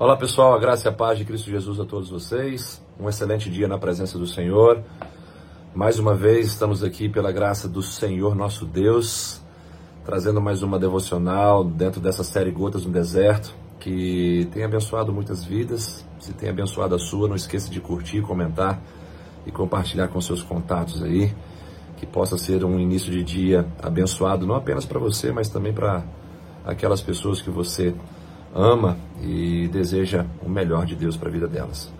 Olá pessoal, a graça e a paz de Cristo Jesus a todos vocês. Um excelente dia na presença do Senhor. Mais uma vez estamos aqui pela graça do Senhor nosso Deus, trazendo mais uma devocional dentro dessa série Gotas no Deserto, que tem abençoado muitas vidas. Se tem abençoado a sua, não esqueça de curtir, comentar e compartilhar com seus contatos aí. Que possa ser um início de dia abençoado, não apenas para você, mas também para aquelas pessoas que você ama e deseja o melhor de Deus para a vida delas.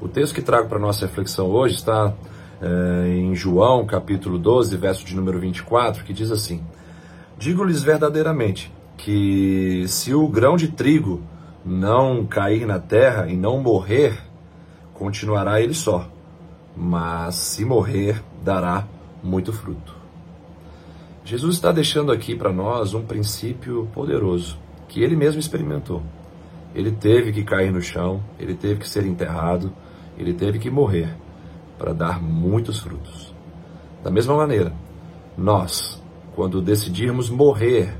O texto que trago para nossa reflexão hoje está é, em João, capítulo 12, verso de número 24, que diz assim: Digo-lhes verdadeiramente que se o grão de trigo não cair na terra e não morrer, continuará ele só, mas se morrer, dará muito fruto. Jesus está deixando aqui para nós um princípio poderoso que ele mesmo experimentou. Ele teve que cair no chão, ele teve que ser enterrado, ele teve que morrer para dar muitos frutos. Da mesma maneira, nós, quando decidirmos morrer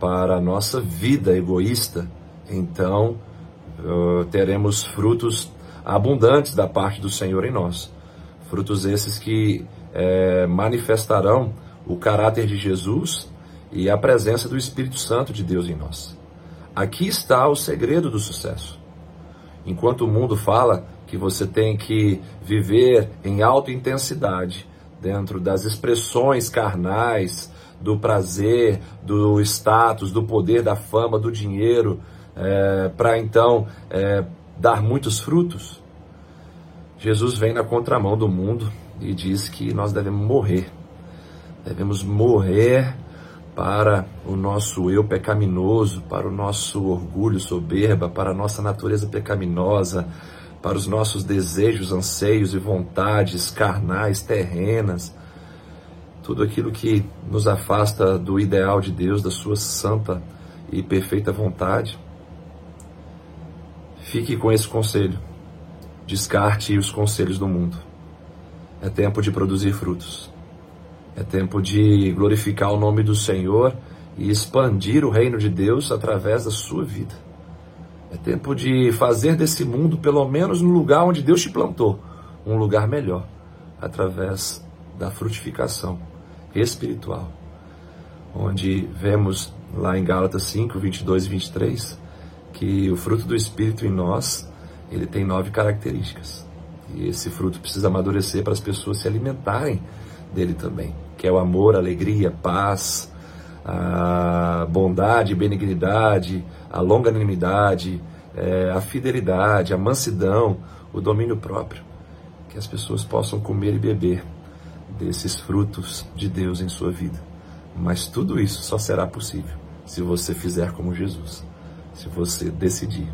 para a nossa vida egoísta, então uh, teremos frutos abundantes da parte do Senhor em nós. Frutos esses que eh, manifestarão o caráter de Jesus e a presença do Espírito Santo de Deus em nós. Aqui está o segredo do sucesso. Enquanto o mundo fala que você tem que viver em alta intensidade dentro das expressões carnais, do prazer, do status, do poder, da fama, do dinheiro, é, para então é, dar muitos frutos, Jesus vem na contramão do mundo e diz que nós devemos morrer. Devemos morrer para o nosso eu pecaminoso, para o nosso orgulho soberba, para a nossa natureza pecaminosa, para os nossos desejos, anseios e vontades carnais, terrenas, tudo aquilo que nos afasta do ideal de Deus, da sua santa e perfeita vontade. Fique com esse conselho. Descarte os conselhos do mundo. É tempo de produzir frutos. É tempo de glorificar o nome do Senhor e expandir o reino de Deus através da sua vida. É tempo de fazer desse mundo, pelo menos no lugar onde Deus te plantou, um lugar melhor, através da frutificação espiritual. Onde vemos lá em Gálatas 5, 22 e 23, que o fruto do Espírito em nós, ele tem nove características. E esse fruto precisa amadurecer para as pessoas se alimentarem dele também, que é o amor, alegria, paz, a bondade, benignidade, a longanimidade, é, a fidelidade, a mansidão, o domínio próprio. Que as pessoas possam comer e beber desses frutos de Deus em sua vida. Mas tudo isso só será possível se você fizer como Jesus, se você decidir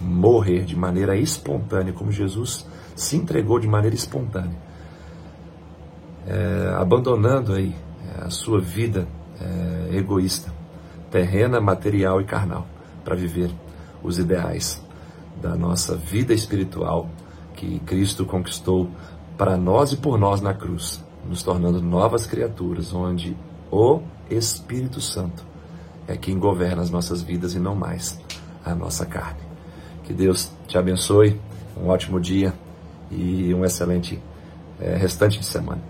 morrer de maneira espontânea, como Jesus se entregou de maneira espontânea é, abandonando aí é, a sua vida é, egoísta, terrena, material e carnal, para viver os ideais da nossa vida espiritual que Cristo conquistou para nós e por nós na cruz, nos tornando novas criaturas, onde o Espírito Santo é quem governa as nossas vidas e não mais a nossa carne. Que Deus te abençoe, um ótimo dia e um excelente é, restante de semana.